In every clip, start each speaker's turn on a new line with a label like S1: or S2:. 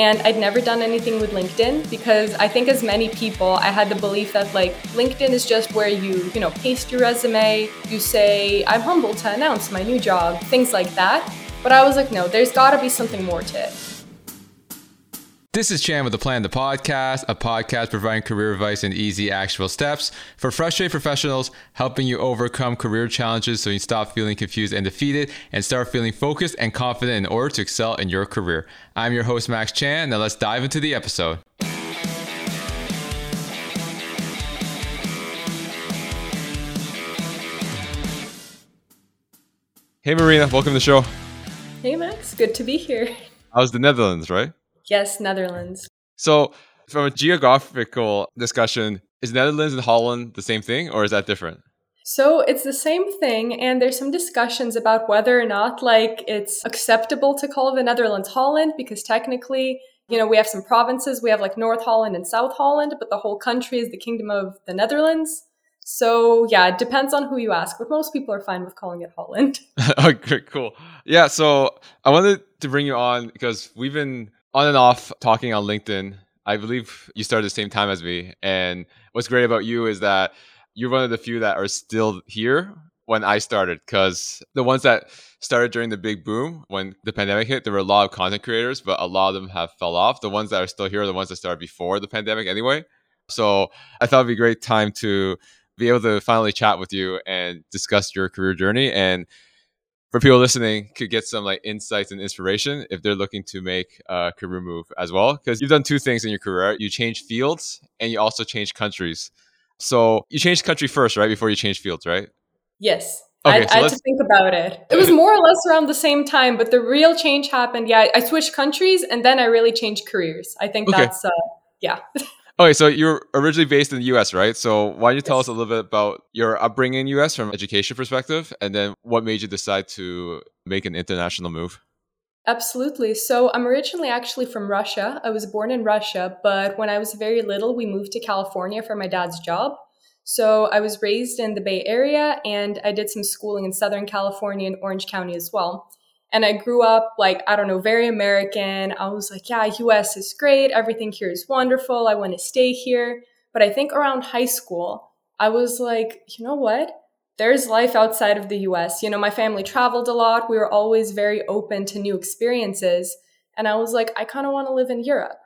S1: And I'd never done anything with LinkedIn because I think as many people, I had the belief that like LinkedIn is just where you, you know, paste your resume, you say, I'm humbled to announce my new job, things like that. But I was like, no, there's gotta be something more to it.
S2: This is Chan with the Plan, the podcast, a podcast providing career advice and easy, actionable steps for frustrated professionals, helping you overcome career challenges so you stop feeling confused and defeated and start feeling focused and confident in order to excel in your career. I'm your host, Max Chan. Now let's dive into the episode. Hey, Marina, welcome to the show.
S1: Hey, Max, good to be here.
S2: How's the Netherlands, right?
S1: Yes, Netherlands.
S2: So, from a geographical discussion, is Netherlands and Holland the same thing or is that different?
S1: So it's the same thing, and there's some discussions about whether or not like it's acceptable to call the Netherlands Holland because technically, you know, we have some provinces, we have like North Holland and South Holland, but the whole country is the Kingdom of the Netherlands. So yeah, it depends on who you ask, but most people are fine with calling it Holland.
S2: okay, cool. Yeah, so I wanted to bring you on because we've been on and off talking on LinkedIn. I believe you started the same time as me. And what's great about you is that you're one of the few that are still here when I started because the ones that started during the big boom when the pandemic hit, there were a lot of content creators, but a lot of them have fell off. The ones that are still here are the ones that started before the pandemic anyway. So I thought it'd be a great time to be able to finally chat with you and discuss your career journey and for people listening could get some like insights and inspiration if they're looking to make a career move as well because you've done two things in your career you change fields and you also change countries so you changed country first right before you changed fields right
S1: yes okay, I, so I had to think about it. It was more or less around the same time, but the real change happened. Yeah, I switched countries and then I really changed careers. I think okay. that's, uh, yeah.
S2: Okay, so you're originally based in the US, right? So why don't you tell yes. us a little bit about your upbringing in the US from an education perspective and then what made you decide to make an international move?
S1: Absolutely. So I'm originally actually from Russia. I was born in Russia, but when I was very little, we moved to California for my dad's job. So I was raised in the Bay Area and I did some schooling in Southern California and Orange County as well. And I grew up like, I don't know, very American. I was like, yeah, US is great. Everything here is wonderful. I want to stay here. But I think around high school, I was like, you know what? There's life outside of the US. You know, my family traveled a lot. We were always very open to new experiences. And I was like, I kind of want to live in Europe.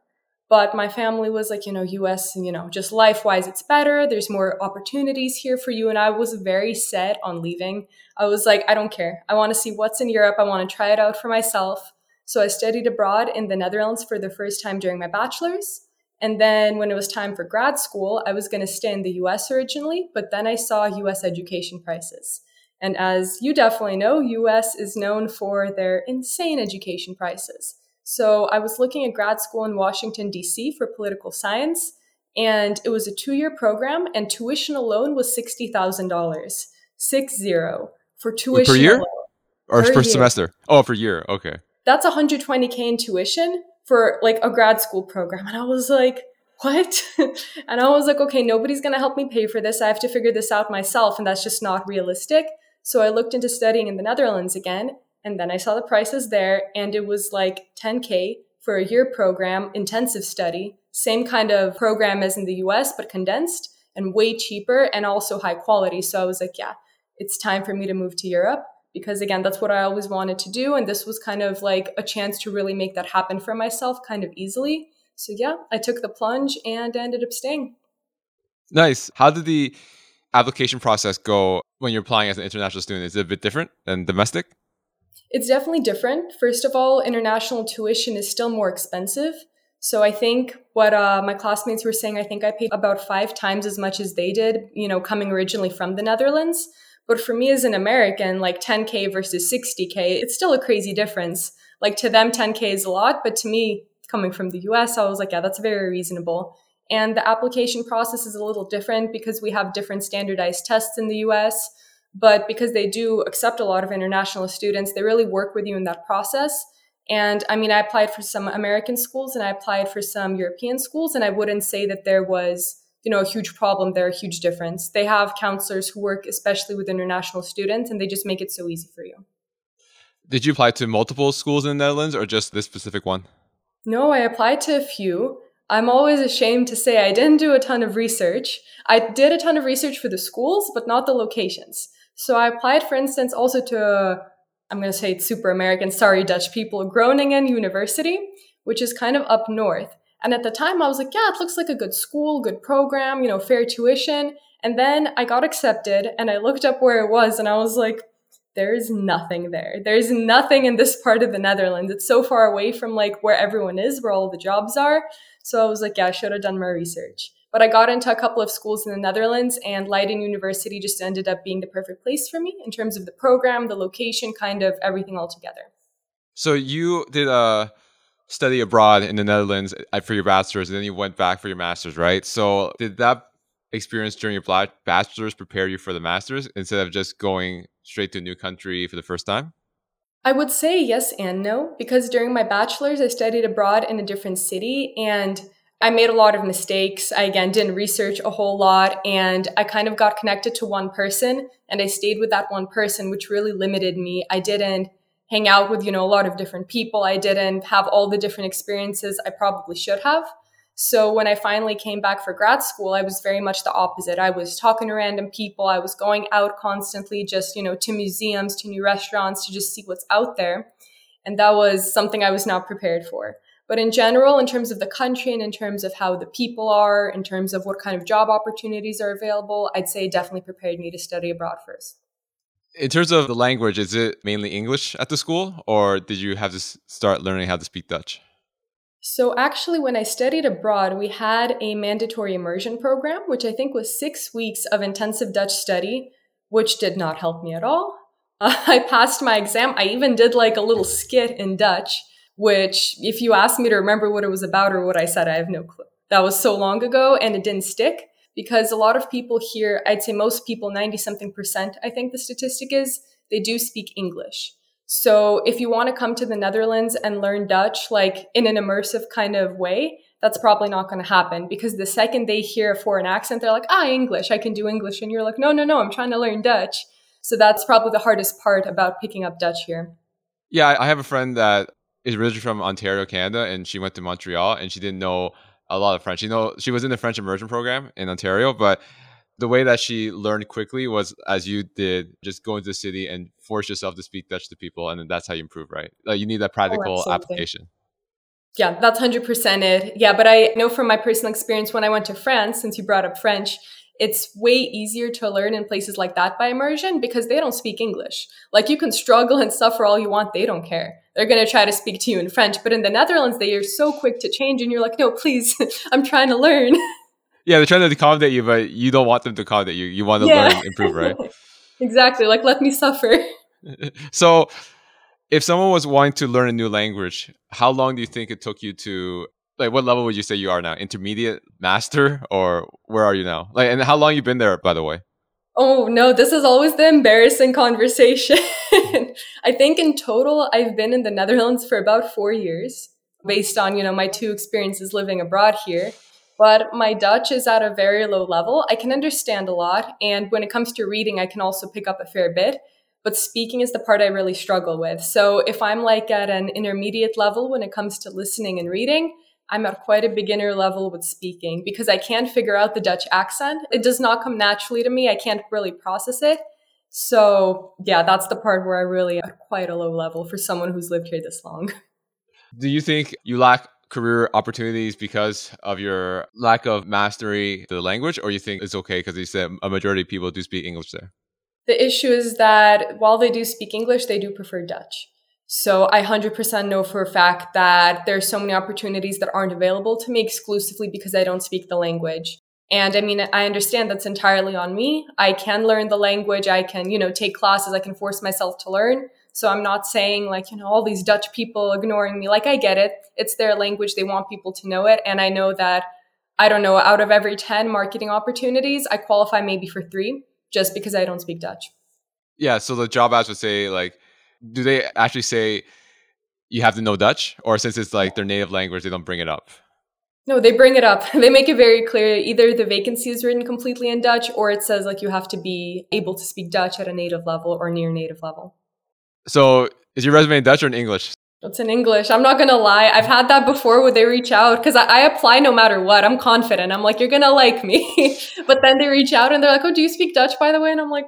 S1: But my family was like, you know, US, you know, just life wise, it's better. There's more opportunities here for you. And I was very set on leaving. I was like, I don't care. I want to see what's in Europe. I want to try it out for myself. So I studied abroad in the Netherlands for the first time during my bachelor's. And then when it was time for grad school, I was going to stay in the US originally, but then I saw US education prices. And as you definitely know, US is known for their insane education prices. So I was looking at grad school in Washington, D.C. for political science, and it was a two year program, and tuition alone was $60,000. Six zero for tuition.
S2: Per year? Alone. Or per, per semester? Oh, per year. Okay.
S1: That's 120K in tuition for like a grad school program. And I was like, what? and I was like, okay, nobody's going to help me pay for this. I have to figure this out myself. And that's just not realistic. So I looked into studying in the Netherlands again. And then I saw the prices there, and it was like 10K for a year program, intensive study, same kind of program as in the US, but condensed and way cheaper and also high quality. So I was like, yeah, it's time for me to move to Europe because again, that's what I always wanted to do. And this was kind of like a chance to really make that happen for myself kind of easily. So yeah, I took the plunge and ended up staying.
S2: Nice. How did the application process go when you're applying as an international student? Is it a bit different than domestic?
S1: It's definitely different. First of all, international tuition is still more expensive. So I think what uh, my classmates were saying, I think I paid about five times as much as they did, you know, coming originally from the Netherlands. But for me as an American, like 10K versus 60K, it's still a crazy difference. Like to them, 10K is a lot, but to me, coming from the US, I was like, yeah, that's very reasonable. And the application process is a little different because we have different standardized tests in the US. But because they do accept a lot of international students, they really work with you in that process. And I mean, I applied for some American schools and I applied for some European schools, and I wouldn't say that there was, you know, a huge problem there, a huge difference. They have counselors who work especially with international students, and they just make it so easy for you.
S2: Did you apply to multiple schools in the Netherlands or just this specific one?
S1: No, I applied to a few. I'm always ashamed to say I didn't do a ton of research. I did a ton of research for the schools, but not the locations. So I applied, for instance, also to, I'm going to say it's super American, sorry, Dutch people, Groningen University, which is kind of up north. And at the time, I was like, yeah, it looks like a good school, good program, you know, fair tuition. And then I got accepted and I looked up where it was and I was like, there's nothing there. There's nothing in this part of the Netherlands. It's so far away from like where everyone is, where all the jobs are. So I was like, yeah, I should have done my research. But I got into a couple of schools in the Netherlands, and Leiden University just ended up being the perfect place for me in terms of the program, the location, kind of everything all together.
S2: So you did a study abroad in the Netherlands uh, for your bachelor's, and then you went back for your master's, right? So did that experience during your bachelor's prepare you for the master's instead of just going straight to a new country for the first time?
S1: I would say yes and no, because during my bachelor's, I studied abroad in a different city and I made a lot of mistakes. I again didn't research a whole lot and I kind of got connected to one person and I stayed with that one person, which really limited me. I didn't hang out with, you know, a lot of different people. I didn't have all the different experiences I probably should have. So when I finally came back for grad school, I was very much the opposite. I was talking to random people. I was going out constantly, just, you know, to museums, to new restaurants, to just see what's out there. And that was something I was not prepared for. But in general, in terms of the country and in terms of how the people are, in terms of what kind of job opportunities are available, I'd say definitely prepared me to study abroad first.
S2: In terms of the language, is it mainly English at the school, or did you have to start learning how to speak Dutch?
S1: So, actually, when I studied abroad, we had a mandatory immersion program, which I think was six weeks of intensive Dutch study, which did not help me at all. Uh, I passed my exam. I even did like a little skit in Dutch, which, if you ask me to remember what it was about or what I said, I have no clue. That was so long ago and it didn't stick because a lot of people here, I'd say most people, 90 something percent, I think the statistic is, they do speak English. So if you want to come to the Netherlands and learn Dutch, like in an immersive kind of way, that's probably not going to happen because the second they hear a foreign accent, they're like, ah, English, I can do English. And you're like, no, no, no, I'm trying to learn Dutch. So that's probably the hardest part about picking up Dutch here.
S2: Yeah, I have a friend that is originally from Ontario, Canada, and she went to Montreal and she didn't know a lot of French. You know, she was in the French immersion program in Ontario, but the way that she learned quickly was as you did just go into the city and force yourself to speak dutch to people and then that's how you improve right? Like you need that oh, practical oh, application.
S1: Yeah that's 100% it yeah but i know from my personal experience when i went to france since you brought up french it's way easier to learn in places like that by immersion because they don't speak english. Like you can struggle and suffer all you want they don't care they're going to try to speak to you in french but in the netherlands they are so quick to change and you're like no please i'm trying to learn
S2: yeah, they're trying to accommodate you, but you don't want them to accommodate you. You want to yeah. learn, improve, right?
S1: exactly. Like, let me suffer.
S2: so, if someone was wanting to learn a new language, how long do you think it took you to? Like, what level would you say you are now? Intermediate, master, or where are you now? Like, and how long you been there, by the way?
S1: Oh no, this is always the embarrassing conversation. I think in total, I've been in the Netherlands for about four years, based on you know my two experiences living abroad here but my Dutch is at a very low level. I can understand a lot. And when it comes to reading, I can also pick up a fair bit. But speaking is the part I really struggle with. So if I'm like at an intermediate level when it comes to listening and reading, I'm at quite a beginner level with speaking because I can't figure out the Dutch accent. It does not come naturally to me. I can't really process it. So, yeah, that's the part where I really at quite a low level for someone who's lived here this long.
S2: Do you think you lack career opportunities because of your lack of mastery the language, or you think it's okay because you said a majority of people do speak English there?
S1: The issue is that while they do speak English, they do prefer Dutch. So I 100% know for a fact that there's so many opportunities that aren't available to me exclusively because I don't speak the language. And I mean, I understand that's entirely on me. I can learn the language. I can, you know, take classes. I can force myself to learn. So I'm not saying like, you know, all these Dutch people ignoring me. Like I get it. It's their language. They want people to know it. And I know that, I don't know, out of every 10 marketing opportunities, I qualify maybe for three just because I don't speak Dutch.
S2: Yeah. So the job ads would say like, do they actually say you have to know Dutch? Or since it's like their native language, they don't bring it up?
S1: No, they bring it up. They make it very clear. Either the vacancy is written completely in Dutch or it says like you have to be able to speak Dutch at a native level or near native level.
S2: So is your resume in Dutch or in English?
S1: It's in English. I'm not gonna lie. I've had that before where they reach out because I, I, apply no matter what. I'm confident. I'm like, you're gonna like me. but then they reach out and they're like, oh, do you speak Dutch, by the way? And I'm like,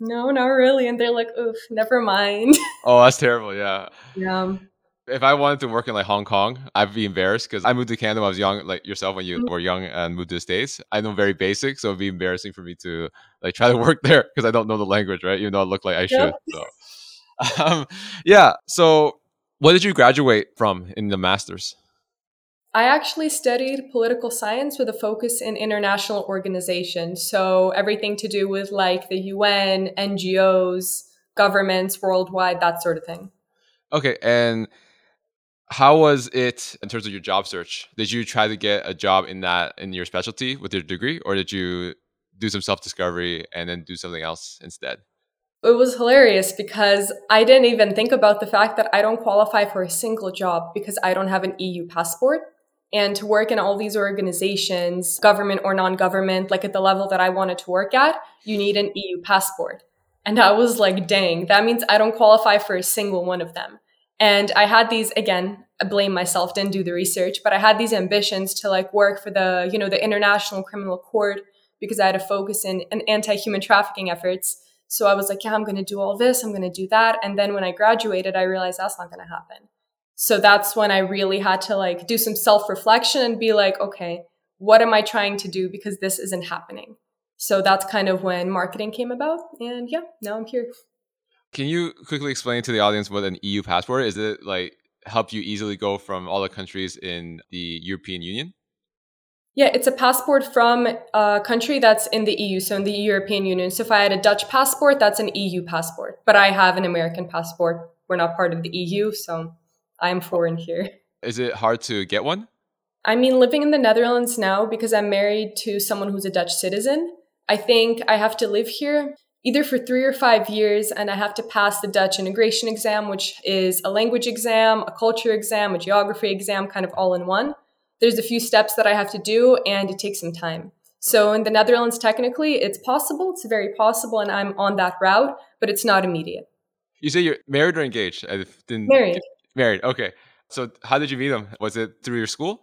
S1: no, not really. And they're like, oof, never mind.
S2: Oh, that's terrible. Yeah.
S1: Yeah.
S2: If I wanted to work in like Hong Kong, I'd be embarrassed because I moved to Canada when I was young, like yourself when you mm-hmm. were young and moved to the States. I know very basic, so it'd be embarrassing for me to like try to work there because I don't know the language, right? Even though I look like I should. Yep. So, um, yeah. So what did you graduate from in the master's?
S1: I actually studied political science with a focus in international organizations. So everything to do with like the UN, NGOs, governments worldwide, that sort of thing.
S2: Okay. And how was it in terms of your job search? Did you try to get a job in that in your specialty with your degree, or did you do some self discovery and then do something else instead?
S1: it was hilarious because I didn't even think about the fact that I don't qualify for a single job because I don't have an EU passport. And to work in all these organizations, government or non government, like at the level that I wanted to work at, you need an EU passport. And I was like, dang, that means I don't qualify for a single one of them. And I had these, again, I blame myself, didn't do the research, but I had these ambitions to like work for the, you know, the International Criminal Court because I had a focus in, in anti human trafficking efforts so I was like, yeah, I'm going to do all this, I'm going to do that. And then when I graduated, I realized that's not going to happen. So that's when I really had to like do some self reflection and be like, okay, what am I trying to do because this isn't happening? So that's kind of when marketing came about. And yeah, now I'm here.
S2: Can you quickly explain to the audience what an EU passport is? It like help you easily go from all the countries in the European Union?
S1: Yeah, it's a passport from a country that's in the EU, so in the European Union. So if I had a Dutch passport, that's an EU passport. But I have an American passport. We're not part of the EU, so I'm foreign here.
S2: Is it hard to get one?
S1: I mean, living in the Netherlands now, because I'm married to someone who's a Dutch citizen, I think I have to live here either for three or five years, and I have to pass the Dutch integration exam, which is a language exam, a culture exam, a geography exam, kind of all in one there's a few steps that I have to do and it takes some time. So in the Netherlands, technically, it's possible. It's very possible, and I'm on that route, but it's not immediate.
S2: You say you're married or engaged? I
S1: didn't married.
S2: Married. Okay. So how did you meet him? Was it through your school?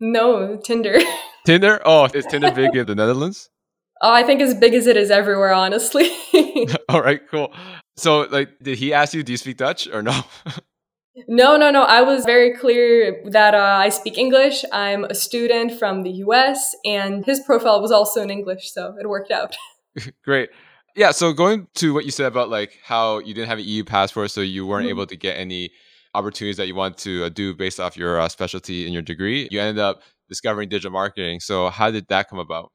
S1: No, Tinder.
S2: Tinder? Oh, is Tinder big in the Netherlands?
S1: Oh, I think as big as it is everywhere, honestly.
S2: All right, cool. So, like, did he ask you, do you speak Dutch or no?
S1: No, no, no. I was very clear that uh, I speak English. I'm a student from the US, and his profile was also in English, so it worked out.
S2: Great. Yeah, so going to what you said about like how you didn't have an EU passport, so you weren't mm-hmm. able to get any opportunities that you want to uh, do based off your uh, specialty in your degree, you ended up discovering digital marketing. So, how did that come about?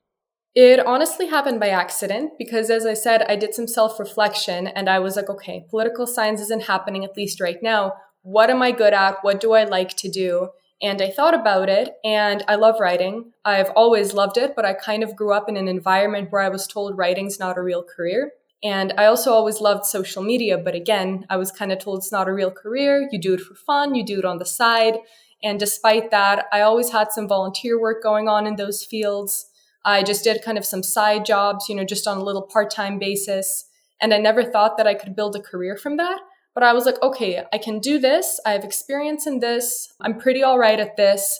S1: It honestly happened by accident because, as I said, I did some self reflection and I was like, okay, political science isn't happening, at least right now what am I good at? What do I like to do? And I thought about it and I love writing. I've always loved it, but I kind of grew up in an environment where I was told writing's not a real career. And I also always loved social media, but again, I was kind of told it's not a real career. You do it for fun, you do it on the side. And despite that, I always had some volunteer work going on in those fields. I just did kind of some side jobs, you know, just on a little part time basis. And I never thought that I could build a career from that. But I was like, okay, I can do this. I have experience in this. I'm pretty all right at this.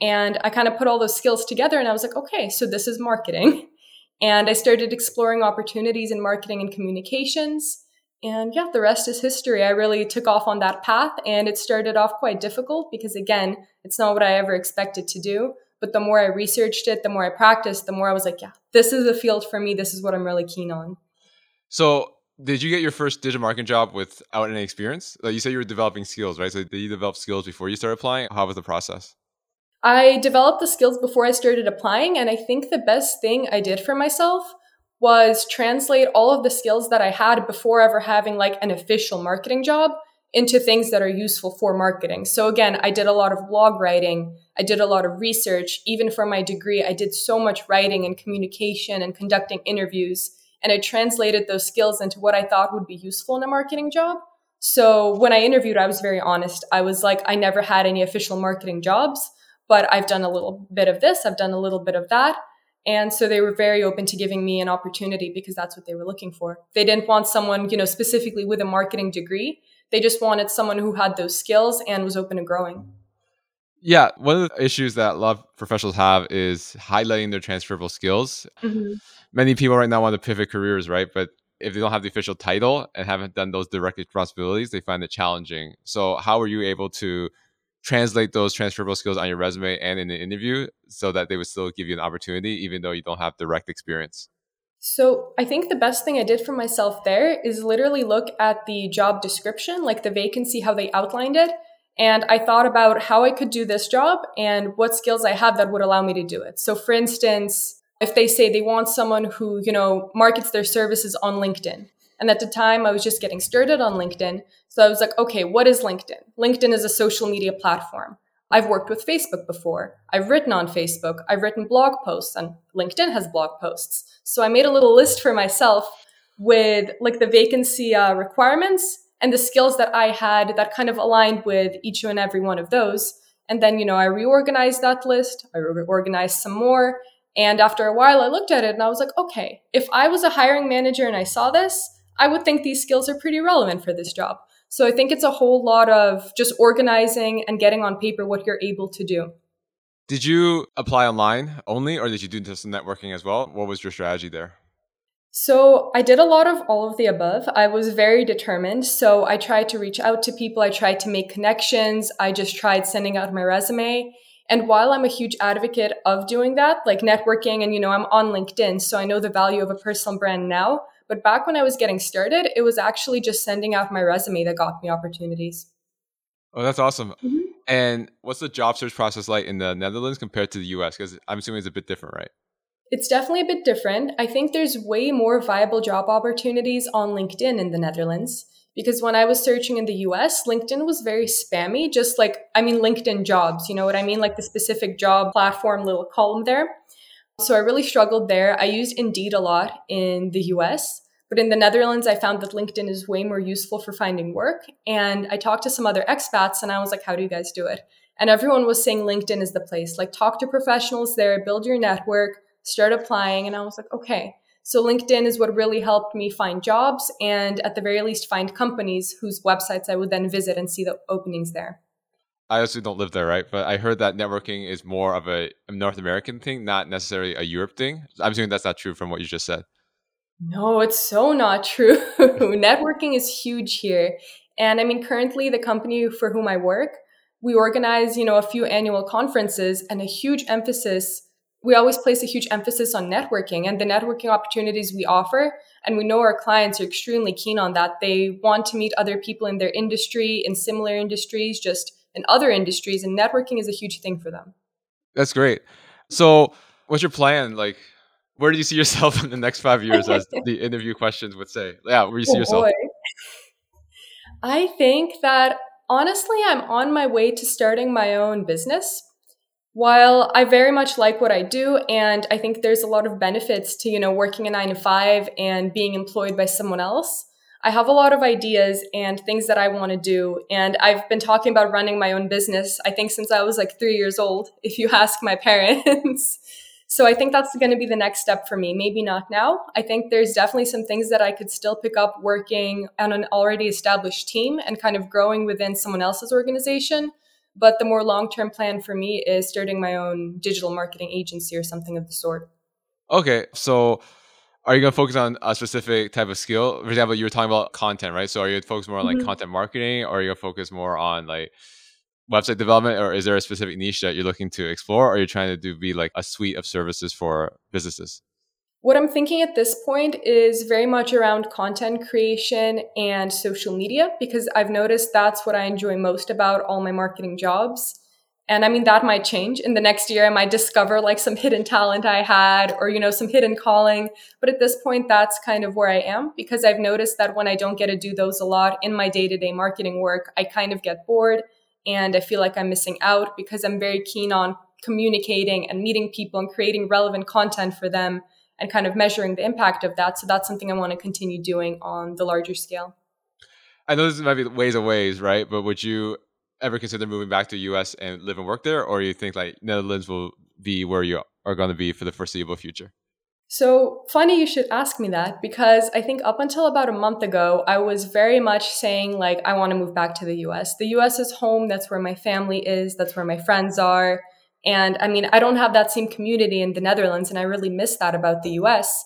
S1: And I kind of put all those skills together and I was like, okay, so this is marketing. And I started exploring opportunities in marketing and communications. And yeah, the rest is history. I really took off on that path and it started off quite difficult because, again, it's not what I ever expected to do. But the more I researched it, the more I practiced, the more I was like, yeah, this is a field for me. This is what I'm really keen on.
S2: So did you get your first digital marketing job without any experience? Like you said, you were developing skills, right? So did you develop skills before you started applying? How was the process?
S1: I developed the skills before I started applying, and I think the best thing I did for myself was translate all of the skills that I had before ever having like an official marketing job into things that are useful for marketing. So again, I did a lot of blog writing, I did a lot of research, even for my degree, I did so much writing and communication and conducting interviews and I translated those skills into what I thought would be useful in a marketing job. So when I interviewed, I was very honest. I was like, I never had any official marketing jobs, but I've done a little bit of this, I've done a little bit of that. And so they were very open to giving me an opportunity because that's what they were looking for. They didn't want someone, you know, specifically with a marketing degree They just wanted someone who had those skills and was open to growing.
S2: Yeah, one of the issues that a lot of professionals have is highlighting their transferable skills. Mm-hmm. Many people right now want to pivot careers, right? But if they don't have the official title and haven't done those direct responsibilities, they find it challenging. So, how were you able to translate those transferable skills on your resume and in the interview so that they would still give you an opportunity, even though you don't have direct experience?
S1: So, I think the best thing I did for myself there is literally look at the job description, like the vacancy, how they outlined it, and I thought about how I could do this job and what skills I have that would allow me to do it. So, for instance, if they say they want someone who, you know, markets their services on LinkedIn. And at the time, I was just getting started on LinkedIn. So I was like, okay, what is LinkedIn? LinkedIn is a social media platform. I've worked with Facebook before. I've written on Facebook. I've written blog posts, and LinkedIn has blog posts. So I made a little list for myself with like the vacancy uh, requirements and the skills that I had that kind of aligned with each and every one of those. And then, you know, I reorganized that list, I reorganized some more. And after a while, I looked at it and I was like, okay, if I was a hiring manager and I saw this, I would think these skills are pretty relevant for this job. So I think it's a whole lot of just organizing and getting on paper what you're able to do.
S2: Did you apply online only, or did you do some networking as well? What was your strategy there?
S1: So I did a lot of all of the above. I was very determined. So I tried to reach out to people. I tried to make connections. I just tried sending out my resume. And while I'm a huge advocate of doing that, like networking and, you know, I'm on LinkedIn, so I know the value of a personal brand now. But back when I was getting started, it was actually just sending out my resume that got me opportunities.
S2: Oh, that's awesome. Mm-hmm. And what's the job search process like in the Netherlands compared to the US? Because I'm assuming it's a bit different, right?
S1: It's definitely a bit different. I think there's way more viable job opportunities on LinkedIn in the Netherlands because when I was searching in the US, LinkedIn was very spammy, just like, I mean, LinkedIn jobs, you know what I mean? Like the specific job platform little column there. So I really struggled there. I used Indeed a lot in the US, but in the Netherlands, I found that LinkedIn is way more useful for finding work. And I talked to some other expats and I was like, how do you guys do it? And everyone was saying LinkedIn is the place. Like, talk to professionals there, build your network, start applying. And I was like, okay. So LinkedIn is what really helped me find jobs and at the very least find companies whose websites I would then visit and see the openings there.
S2: I also don't live there, right? But I heard that networking is more of a North American thing, not necessarily a Europe thing. I'm assuming that's not true from what you just said.
S1: No, it's so not true. networking is huge here. And I mean, currently, the company for whom I work, we organize, you know, a few annual conferences and a huge emphasis we always place a huge emphasis on networking and the networking opportunities we offer. And we know our clients are extremely keen on that. They want to meet other people in their industry, in similar industries, just in other industries. And networking is a huge thing for them.
S2: That's great. So, what's your plan? Like, where do you see yourself in the next five years, as the interview questions would say? Yeah, where do you see oh, yourself?
S1: I think that honestly, I'm on my way to starting my own business. While I very much like what I do, and I think there's a lot of benefits to, you know, working a nine to five and being employed by someone else, I have a lot of ideas and things that I want to do. And I've been talking about running my own business, I think, since I was like three years old, if you ask my parents. So I think that's going to be the next step for me. Maybe not now. I think there's definitely some things that I could still pick up working on an already established team and kind of growing within someone else's organization. But the more long term plan for me is starting my own digital marketing agency or something of the sort.
S2: Okay. So are you going to focus on a specific type of skill? For example, you were talking about content, right? So are you going to focus more on like mm-hmm. content marketing or are you going to focus more on like website development or is there a specific niche that you're looking to explore or you're trying to do be like a suite of services for businesses?
S1: What I'm thinking at this point is very much around content creation and social media because I've noticed that's what I enjoy most about all my marketing jobs. And I mean, that might change in the next year. I might discover like some hidden talent I had or, you know, some hidden calling. But at this point, that's kind of where I am because I've noticed that when I don't get to do those a lot in my day to day marketing work, I kind of get bored and I feel like I'm missing out because I'm very keen on communicating and meeting people and creating relevant content for them and kind of measuring the impact of that. So that's something I want to continue doing on the larger scale.
S2: I know this might be ways of ways, right? But would you ever consider moving back to the US and live and work there? Or you think like Netherlands will be where you are going to be for the foreseeable future?
S1: So funny you should ask me that because I think up until about a month ago, I was very much saying, like, I want to move back to the US. The US is home. That's where my family is. That's where my friends are. And I mean, I don't have that same community in the Netherlands, and I really miss that about the US.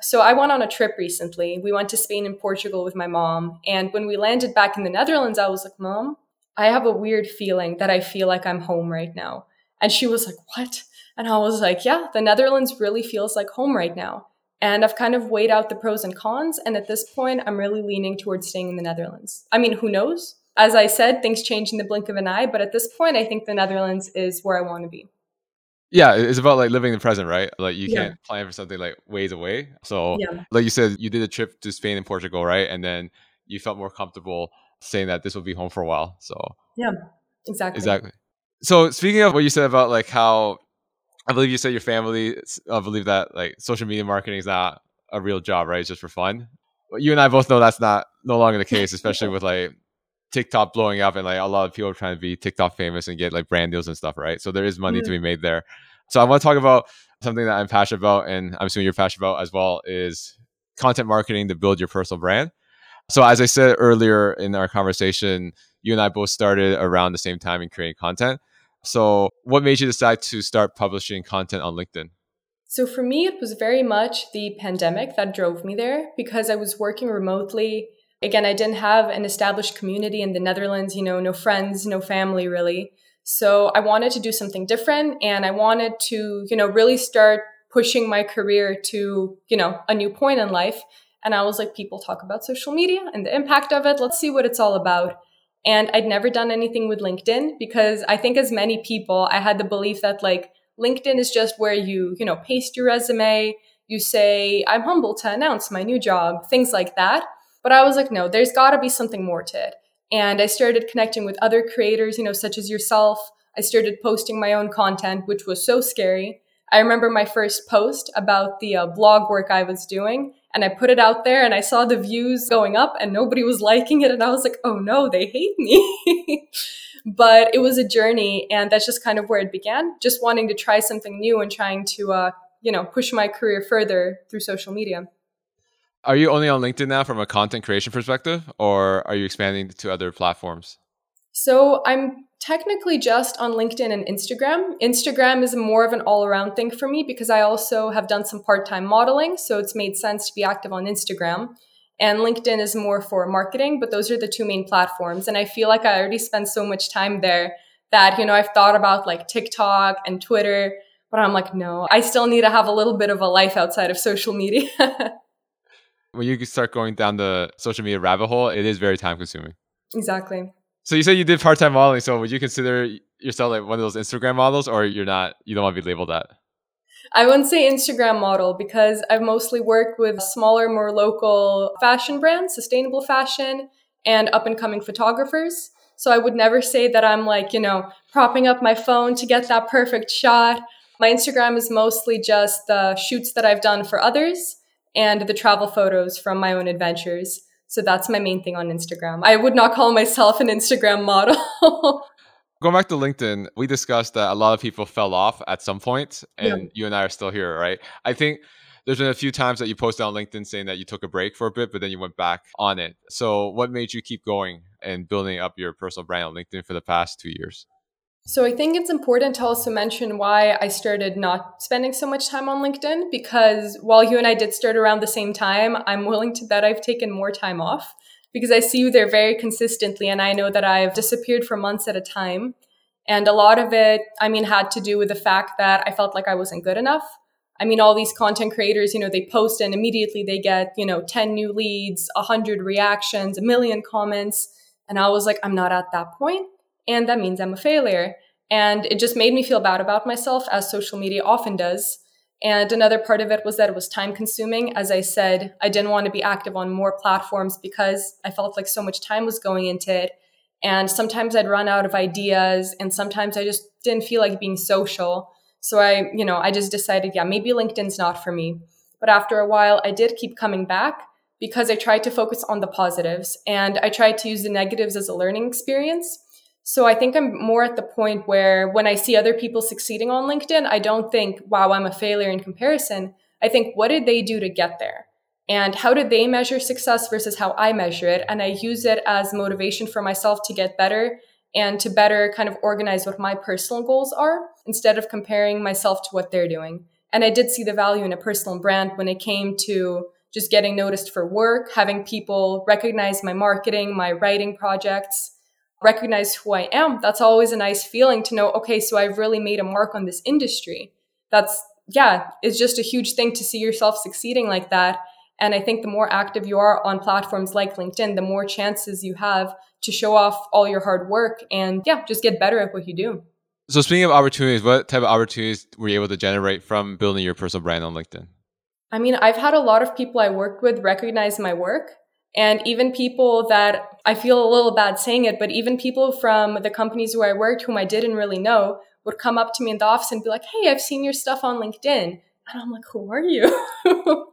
S1: So I went on a trip recently. We went to Spain and Portugal with my mom. And when we landed back in the Netherlands, I was like, Mom, I have a weird feeling that I feel like I'm home right now. And she was like, What? And I was like, Yeah, the Netherlands really feels like home right now. And I've kind of weighed out the pros and cons. And at this point, I'm really leaning towards staying in the Netherlands. I mean, who knows? As I said, things change in the blink of an eye. But at this point, I think the Netherlands is where I want to be
S2: yeah it's about like living in the present right like you can't plan for something like ways away so yeah. like you said you did a trip to spain and portugal right and then you felt more comfortable saying that this will be home for a while so
S1: yeah exactly
S2: exactly so speaking of what you said about like how i believe you said your family i believe that like social media marketing is not a real job right it's just for fun you and i both know that's not no longer the case especially with like TikTok blowing up and like a lot of people trying to be TikTok famous and get like brand deals and stuff, right? So there is money mm-hmm. to be made there. So I want to talk about something that I'm passionate about, and I'm assuming you're passionate about as well, is content marketing to build your personal brand. So as I said earlier in our conversation, you and I both started around the same time in creating content. So what made you decide to start publishing content on LinkedIn?
S1: So for me, it was very much the pandemic that drove me there because I was working remotely Again, I didn't have an established community in the Netherlands, you know, no friends, no family really. So I wanted to do something different and I wanted to, you know, really start pushing my career to, you know, a new point in life. And I was like, people talk about social media and the impact of it. Let's see what it's all about. And I'd never done anything with LinkedIn because I think as many people, I had the belief that like LinkedIn is just where you, you know, paste your resume, you say, I'm humble to announce my new job, things like that. But I was like, no, there's got to be something more to it. And I started connecting with other creators, you know, such as yourself. I started posting my own content, which was so scary. I remember my first post about the uh, blog work I was doing, and I put it out there and I saw the views going up and nobody was liking it. And I was like, oh no, they hate me. but it was a journey, and that's just kind of where it began, just wanting to try something new and trying to, uh, you know, push my career further through social media.
S2: Are you only on LinkedIn now from a content creation perspective, or are you expanding to other platforms?
S1: So I'm technically just on LinkedIn and Instagram. Instagram is more of an all around thing for me because I also have done some part time modeling. So it's made sense to be active on Instagram. And LinkedIn is more for marketing, but those are the two main platforms. And I feel like I already spent so much time there that, you know, I've thought about like TikTok and Twitter, but I'm like, no, I still need to have a little bit of a life outside of social media.
S2: when you start going down the social media rabbit hole, it is very time consuming.
S1: Exactly.
S2: So you said you did part time modeling. So would you consider yourself like one of those Instagram models, or you're not? You don't want to be labeled that.
S1: I wouldn't say Instagram model because I've mostly worked with smaller, more local fashion brands, sustainable fashion, and up and coming photographers. So I would never say that I'm like, you know, propping up my phone to get that perfect shot. My Instagram is mostly just the shoots that I've done for others and the travel photos from my own adventures. So that's my main thing on Instagram. I would not call myself an Instagram model.
S2: Going back to LinkedIn, we discussed that a lot of people fell off at some point, and yeah. you and I are still here, right? I think there's been a few times that you posted on LinkedIn saying that you took a break for a bit, but then you went back on it. So, what made you keep going and building up your personal brand on LinkedIn for the past two years?
S1: So I think it's important to also mention why I started not spending so much time on LinkedIn because while you and I did start around the same time, I'm willing to bet I've taken more time off because I see you there very consistently and I know that I've disappeared for months at a time. And a lot of it, I mean, had to do with the fact that I felt like I wasn't good enough. I mean, all these content creators, you know, they post and immediately they get, you know, 10 new leads, 100 reactions, a million comments. And I was like, I'm not at that point and that means I'm a failure. And it just made me feel bad about myself, as social media often does. And another part of it was that it was time consuming. As I said, I didn't want to be active on more platforms because I felt like so much time was going into it. And sometimes I'd run out of ideas, and sometimes I just didn't feel like being social. So I, you know, I just decided, yeah, maybe LinkedIn's not for me. But after a while, I did keep coming back because I tried to focus on the positives and I tried to use the negatives as a learning experience. So I think I'm more at the point where when I see other people succeeding on LinkedIn, I don't think, wow, I'm a failure in comparison. I think, what did they do to get there? And how did they measure success versus how I measure it? And I use it as motivation for myself to get better and to better kind of organize what my personal goals are instead of comparing myself to what they're doing. And I did see the value in a personal brand when it came to just getting noticed for work, having people recognize my marketing, my writing projects, recognize who I am. That's always a nice feeling to know, okay, so I've really made a mark on this industry. That's, yeah, it's just a huge thing to see yourself succeeding like that. And I think the more active you are on platforms like LinkedIn, the more chances you have to show off all your hard work and, yeah, just get better at what you do.
S2: So, speaking of opportunities, what type of opportunities were you able to generate from building your personal brand on LinkedIn?
S1: I mean, I've had a lot of people I worked with recognize my work. And even people that I feel a little bad saying it, but even people from the companies where I worked whom I didn't really know would come up to me in the office and be like, Hey, I've seen your stuff on LinkedIn. And I'm like, Who are you?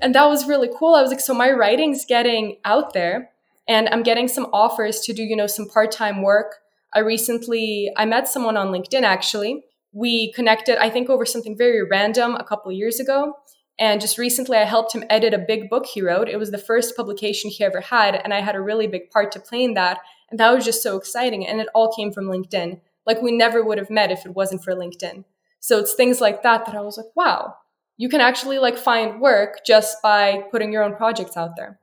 S1: and that was really cool. I was like, So my writing's getting out there and I'm getting some offers to do, you know, some part time work. I recently, I met someone on LinkedIn actually. We connected, I think, over something very random a couple years ago. And just recently, I helped him edit a big book he wrote. It was the first publication he ever had, and I had a really big part to play in that. And that was just so exciting. And it all came from LinkedIn. Like we never would have met if it wasn't for LinkedIn. So it's things like that that I was like, wow, you can actually like find work just by putting your own projects out there.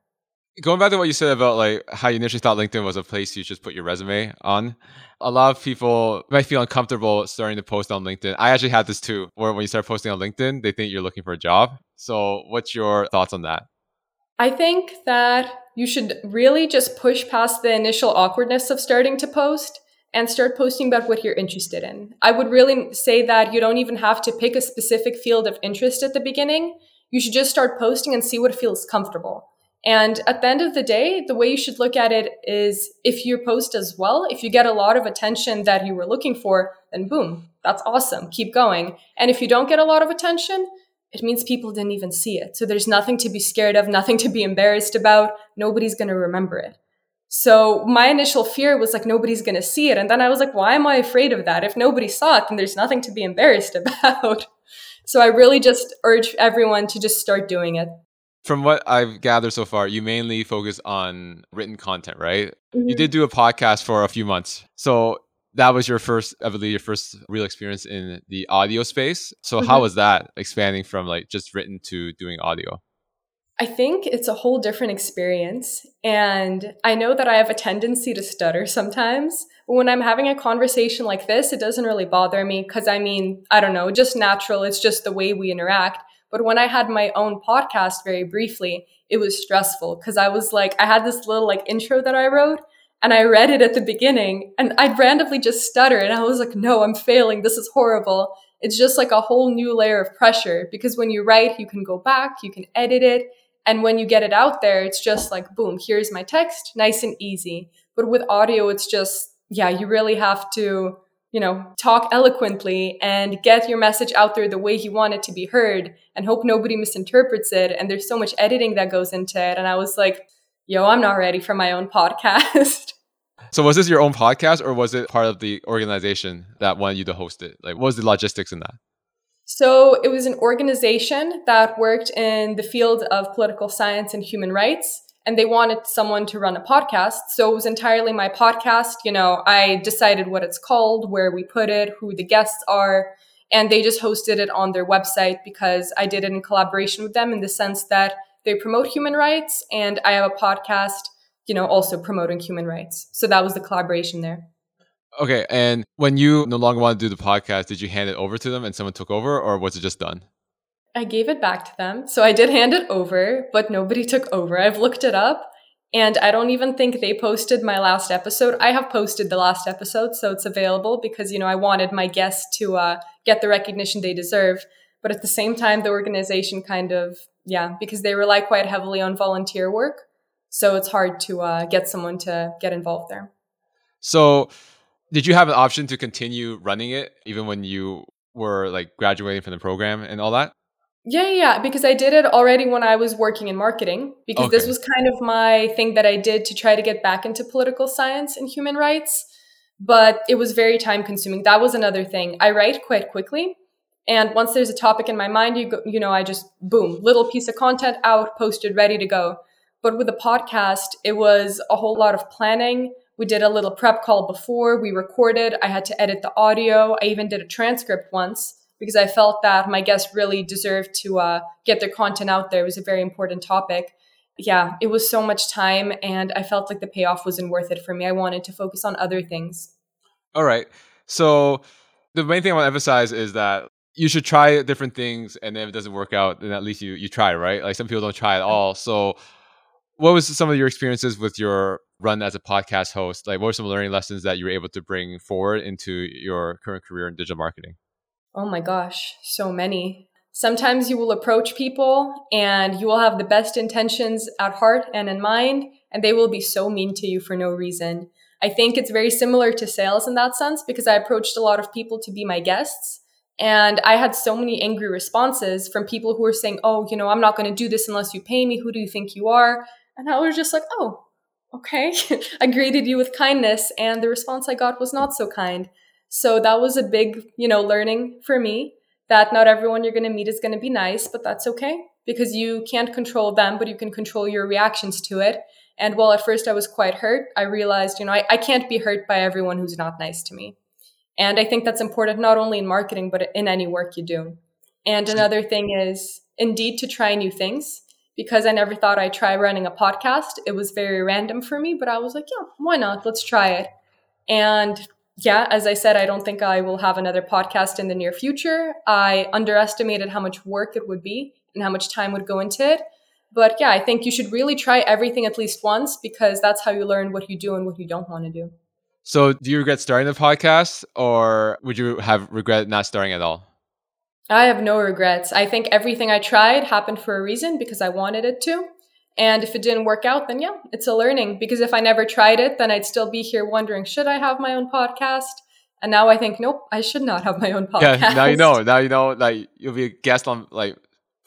S2: Going back to what you said about like how you initially thought LinkedIn was a place you just put your resume on, a lot of people might feel uncomfortable starting to post on LinkedIn. I actually had this too, where when you start posting on LinkedIn, they think you're looking for a job. So, what's your thoughts on that?
S1: I think that you should really just push past the initial awkwardness of starting to post and start posting about what you're interested in. I would really say that you don't even have to pick a specific field of interest at the beginning. You should just start posting and see what feels comfortable. And at the end of the day, the way you should look at it is if you post as well, if you get a lot of attention that you were looking for, then boom, that's awesome. Keep going. And if you don't get a lot of attention, it means people didn't even see it. So there's nothing to be scared of, nothing to be embarrassed about. Nobody's going to remember it. So my initial fear was like, nobody's going to see it. And then I was like, why am I afraid of that? If nobody saw it, then there's nothing to be embarrassed about. so I really just urge everyone to just start doing it.
S2: From what I've gathered so far, you mainly focus on written content, right? Mm-hmm. You did do a podcast for a few months. So that was your first, I believe, your first real experience in the audio space. So mm-hmm. how was that expanding from like just written to doing audio?
S1: I think it's a whole different experience. And I know that I have a tendency to stutter sometimes. But when I'm having a conversation like this, it doesn't really bother me because I mean, I don't know, just natural. It's just the way we interact. But when I had my own podcast very briefly, it was stressful because I was like, I had this little like intro that I wrote and I read it at the beginning and I'd randomly just stutter and I was like, no, I'm failing. This is horrible. It's just like a whole new layer of pressure because when you write, you can go back, you can edit it. And when you get it out there, it's just like, boom, here's my text, nice and easy. But with audio, it's just, yeah, you really have to you know, talk eloquently and get your message out there the way you want it to be heard and hope nobody misinterprets it. And there's so much editing that goes into it. And I was like, yo, I'm not ready for my own podcast.
S2: So was this your own podcast or was it part of the organization that wanted you to host it? Like what was the logistics in that?
S1: So it was an organization that worked in the field of political science and human rights and they wanted someone to run a podcast. So it was entirely my podcast. You know, I decided what it's called, where we put it, who the guests are, and they just hosted it on their website because I did it in collaboration with them in the sense that they promote human rights and I have a podcast, you know, also promoting human rights. So that was the collaboration there.
S2: Okay. And when you no longer want to do the podcast, did you hand it over to them and someone took over or was it just done?
S1: I gave it back to them. So I did hand it over, but nobody took over. I've looked it up and I don't even think they posted my last episode. I have posted the last episode, so it's available because, you know, I wanted my guests to uh, get the recognition they deserve. But at the same time, the organization kind of, yeah, because they rely quite heavily on volunteer work. So it's hard to uh, get someone to get involved there.
S2: So, did you have an option to continue running it even when you were like graduating from the program and all that?
S1: Yeah, yeah, because I did it already when I was working in marketing, because okay. this was kind of my thing that I did to try to get back into political science and human rights. But it was very time consuming. That was another thing. I write quite quickly. And once there's a topic in my mind, you go, you know, I just boom, little piece of content out, posted, ready to go. But with the podcast, it was a whole lot of planning. We did a little prep call before we recorded. I had to edit the audio. I even did a transcript once because I felt that my guests really deserved to uh, get their content out there. It was a very important topic. Yeah, it was so much time, and I felt like the payoff wasn't worth it for me. I wanted to focus on other things.
S2: All right. So, the main thing I want to emphasize is that you should try different things and if it doesn't work out then at least you you try right like some people don't try at all so what was some of your experiences with your run as a podcast host like what were some learning lessons that you were able to bring forward into your current career in digital marketing
S1: oh my gosh so many sometimes you will approach people and you will have the best intentions at heart and in mind and they will be so mean to you for no reason i think it's very similar to sales in that sense because i approached a lot of people to be my guests and I had so many angry responses from people who were saying, Oh, you know, I'm not going to do this unless you pay me. Who do you think you are? And I was just like, Oh, okay. I greeted you with kindness. And the response I got was not so kind. So that was a big, you know, learning for me that not everyone you're going to meet is going to be nice, but that's okay because you can't control them, but you can control your reactions to it. And while at first I was quite hurt, I realized, you know, I, I can't be hurt by everyone who's not nice to me. And I think that's important not only in marketing, but in any work you do. And another thing is indeed to try new things because I never thought I'd try running a podcast. It was very random for me, but I was like, yeah, why not? Let's try it. And yeah, as I said, I don't think I will have another podcast in the near future. I underestimated how much work it would be and how much time would go into it. But yeah, I think you should really try everything at least once because that's how you learn what you do and what you don't want to do.
S2: So, do you regret starting the podcast, or would you have regret not starting at all?
S1: I have no regrets. I think everything I tried happened for a reason because I wanted it to. And if it didn't work out, then yeah, it's a learning. Because if I never tried it, then I'd still be here wondering, should I have my own podcast? And now I think, nope, I should not have my own podcast.
S2: Yeah, now you know. Now you know. Like you'll be a guest on like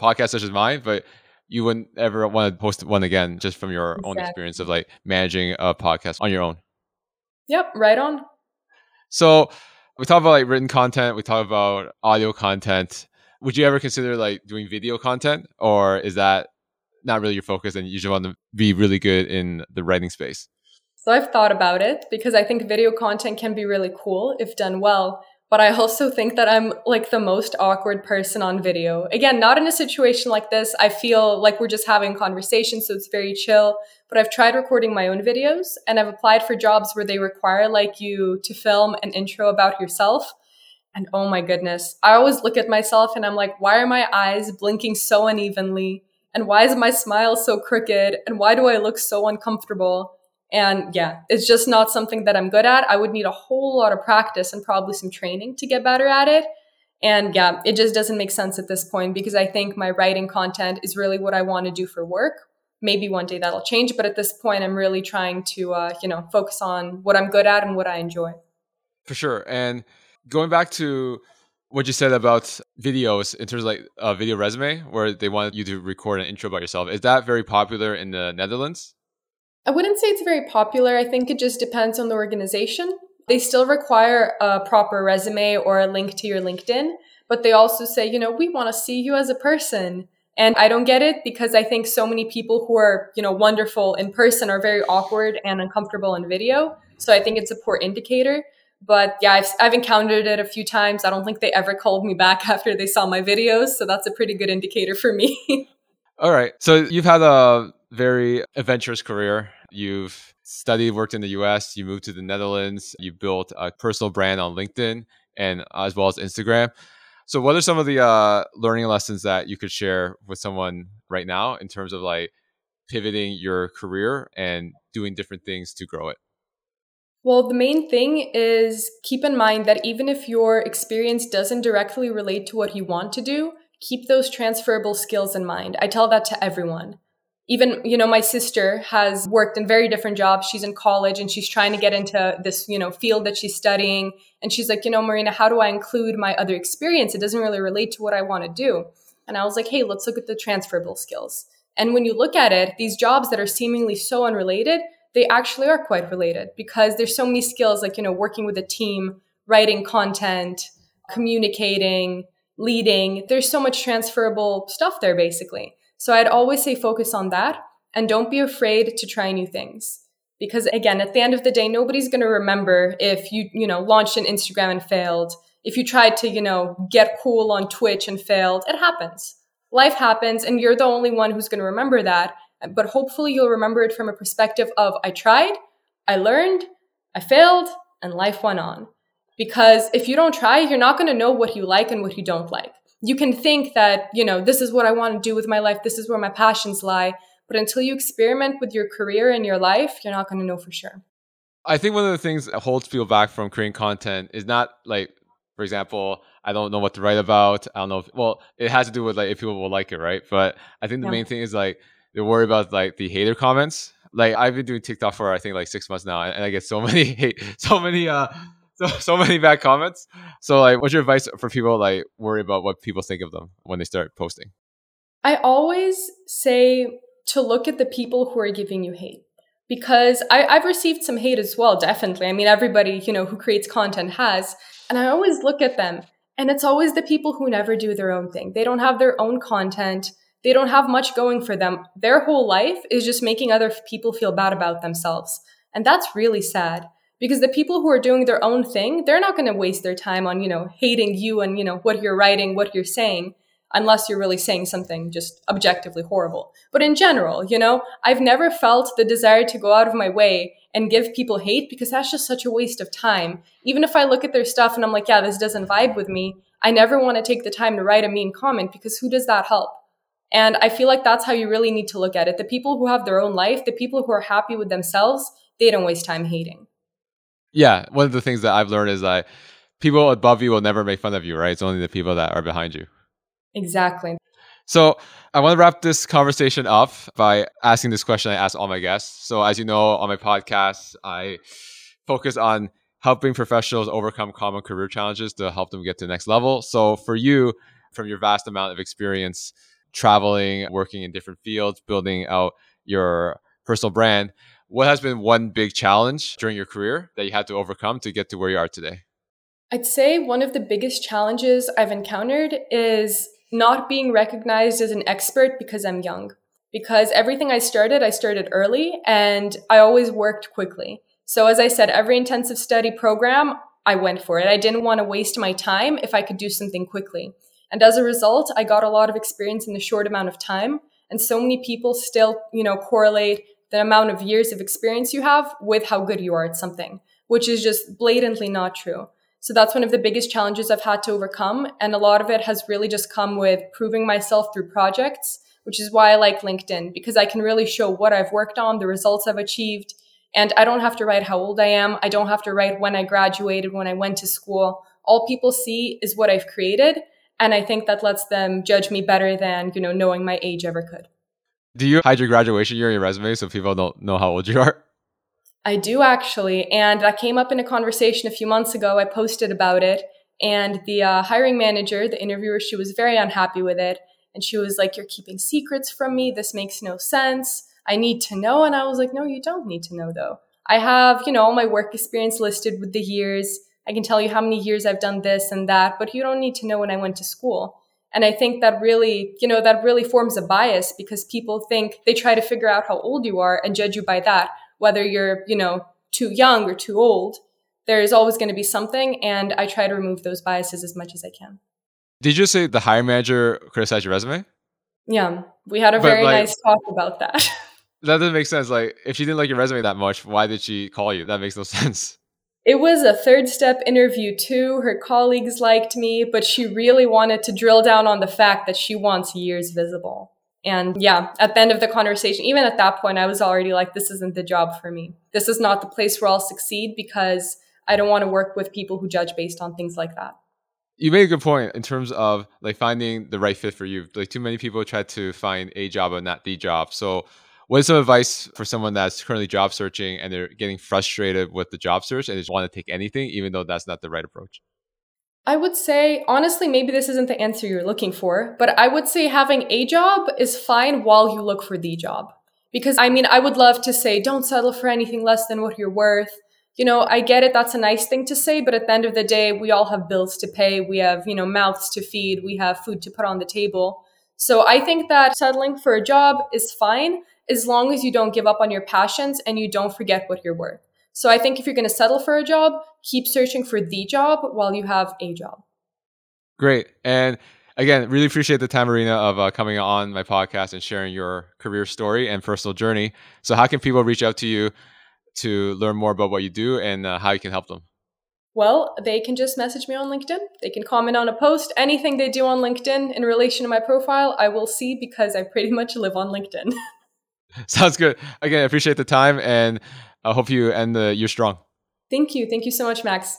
S2: podcasts such as mine, but you wouldn't ever want to post one again, just from your exactly. own experience of like managing a podcast on your own.
S1: Yep, right on.
S2: So we talk about like written content, we talk about audio content. Would you ever consider like doing video content, or is that not really your focus and you just want to be really good in the writing space?
S1: So I've thought about it because I think video content can be really cool if done well. But I also think that I'm like the most awkward person on video. Again, not in a situation like this. I feel like we're just having conversation, so it's very chill. But I've tried recording my own videos and I've applied for jobs where they require like you to film an intro about yourself. And oh my goodness, I always look at myself and I'm like, why are my eyes blinking so unevenly? And why is my smile so crooked? And why do I look so uncomfortable? And yeah, it's just not something that I'm good at. I would need a whole lot of practice and probably some training to get better at it. And yeah, it just doesn't make sense at this point because I think my writing content is really what I want to do for work. Maybe one day that'll change, but at this point, I'm really trying to, uh, you know, focus on what I'm good at and what I enjoy.
S2: For sure. And going back to what you said about videos in terms of like a video resume, where they want you to record an intro about yourself, is that very popular in the Netherlands?
S1: I wouldn't say it's very popular. I think it just depends on the organization. They still require a proper resume or a link to your LinkedIn, but they also say, you know, we want to see you as a person. And I don't get it because I think so many people who are, you know, wonderful in person are very awkward and uncomfortable in video. So I think it's a poor indicator. But yeah, I've, I've encountered it a few times. I don't think they ever called me back after they saw my videos. So that's a pretty good indicator for me.
S2: All right. So you've had a very adventurous career. You've studied, worked in the US, you moved to the Netherlands, you built a personal brand on LinkedIn and as well as Instagram. So, what are some of the uh, learning lessons that you could share with someone right now in terms of like pivoting your career and doing different things to grow it?
S1: Well, the main thing is keep in mind that even if your experience doesn't directly relate to what you want to do, keep those transferable skills in mind. I tell that to everyone. Even you know my sister has worked in very different jobs. She's in college and she's trying to get into this you know field that she's studying. And she's like you know marina how do i include my other experience? It doesn't really relate to what i want to do. And i was like hey let's look at the transferable skills. And when you look at it these jobs that are seemingly so unrelated they actually are quite related because there's so many skills like you know working with a team writing content communicating leading. There's so much transferable stuff there, basically. So I'd always say focus on that and don't be afraid to try new things. Because again, at the end of the day, nobody's going to remember if you, you know, launched an Instagram and failed. If you tried to, you know, get cool on Twitch and failed, it happens. Life happens and you're the only one who's going to remember that. But hopefully you'll remember it from a perspective of I tried, I learned, I failed, and life went on. Because if you don't try, you're not going to know what you like and what you don't like. You can think that, you know, this is what I want to do with my life, this is where my passions lie. But until you experiment with your career and your life, you're not going to know for sure.
S2: I think one of the things that holds people back from creating content is not like, for example, I don't know what to write about. I don't know. If, well, it has to do with like if people will like it, right? But I think the yeah. main thing is like they worry about like the hater comments. Like I've been doing TikTok for I think like six months now, and I get so many hate, so many uh, so so many bad comments. So like, what's your advice for people like worry about what people think of them when they start posting?
S1: I always say to look at the people who are giving you hate because I, I've received some hate as well, definitely. I mean, everybody, you know, who creates content has. And I always look at them and it's always the people who never do their own thing. They don't have their own content. They don't have much going for them. Their whole life is just making other people feel bad about themselves. And that's really sad because the people who are doing their own thing, they're not going to waste their time on, you know, hating you and, you know, what you're writing, what you're saying unless you're really saying something just objectively horrible. But in general, you know, I've never felt the desire to go out of my way and give people hate because that's just such a waste of time. Even if I look at their stuff and I'm like, yeah, this doesn't vibe with me, I never want to take the time to write a mean comment because who does that help? And I feel like that's how you really need to look at it. The people who have their own life, the people who are happy with themselves, they don't waste time hating.
S2: Yeah, one of the things that I've learned is that people above you will never make fun of you, right? It's only the people that are behind you.
S1: Exactly.
S2: So I want to wrap this conversation up by asking this question I ask all my guests. So as you know, on my podcast, I focus on helping professionals overcome common career challenges to help them get to the next level. So for you, from your vast amount of experience traveling, working in different fields, building out your personal brand, what has been one big challenge during your career that you had to overcome to get to where you are today?
S1: I'd say one of the biggest challenges I've encountered is not being recognized as an expert because I'm young. Because everything I started, I started early and I always worked quickly. So, as I said, every intensive study program, I went for it. I didn't want to waste my time if I could do something quickly. And as a result, I got a lot of experience in a short amount of time. And so many people still, you know, correlate the amount of years of experience you have with how good you are at something, which is just blatantly not true. So that's one of the biggest challenges I've had to overcome. And a lot of it has really just come with proving myself through projects, which is why I like LinkedIn because I can really show what I've worked on, the results I've achieved. And I don't have to write how old I am. I don't have to write when I graduated, when I went to school. All people see is what I've created. And I think that lets them judge me better than, you know, knowing my age ever could.
S2: Do you hide your graduation year in your resume so people don't know how old you are?
S1: I do actually. And that came up in a conversation a few months ago. I posted about it. And the uh, hiring manager, the interviewer, she was very unhappy with it. And she was like, You're keeping secrets from me. This makes no sense. I need to know. And I was like, No, you don't need to know, though. I have, you know, all my work experience listed with the years. I can tell you how many years I've done this and that, but you don't need to know when I went to school. And I think that really, you know, that really forms a bias because people think they try to figure out how old you are and judge you by that whether you're, you know, too young or too old, there is always going to be something. And I try to remove those biases as much as I can.
S2: Did you say the hiring manager criticized your resume?
S1: Yeah, we had a but very like, nice talk about that.
S2: that doesn't make sense. Like, if she didn't like your resume that much, why did she call you? That makes no sense.
S1: It was a third step interview too. Her colleagues liked me, but she really wanted to drill down on the fact that she wants years visible. And yeah, at the end of the conversation, even at that point, I was already like, this isn't the job for me. This is not the place where I'll succeed because I don't want to work with people who judge based on things like that.
S2: You made a good point in terms of like finding the right fit for you. Like too many people try to find a job but not the job. So what is some advice for someone that's currently job searching and they're getting frustrated with the job search and they just want to take anything, even though that's not the right approach?
S1: I would say, honestly, maybe this isn't the answer you're looking for, but I would say having a job is fine while you look for the job. Because I mean, I would love to say, don't settle for anything less than what you're worth. you know, I get it. That's a nice thing to say, but at the end of the day, we all have bills to pay. We have, you know, mouths to feed. We have food to put on the table. So I think that settling for a job is fine as long as you don't give up on your passions and you don't forget what you're worth. So I think if you're going to settle for a job, keep searching for the job while you have a job.
S2: Great. And again, really appreciate the time, Marina, of uh, coming on my podcast and sharing your career story and personal journey. So, how can people reach out to you to learn more about what you do and uh, how you can help them?
S1: Well, they can just message me on LinkedIn. They can comment on a post. Anything they do on LinkedIn in relation to my profile, I will see because I pretty much live on LinkedIn.
S2: Sounds good. Again, I appreciate the time and I hope you end the year strong.
S1: Thank you. Thank you so much, Max.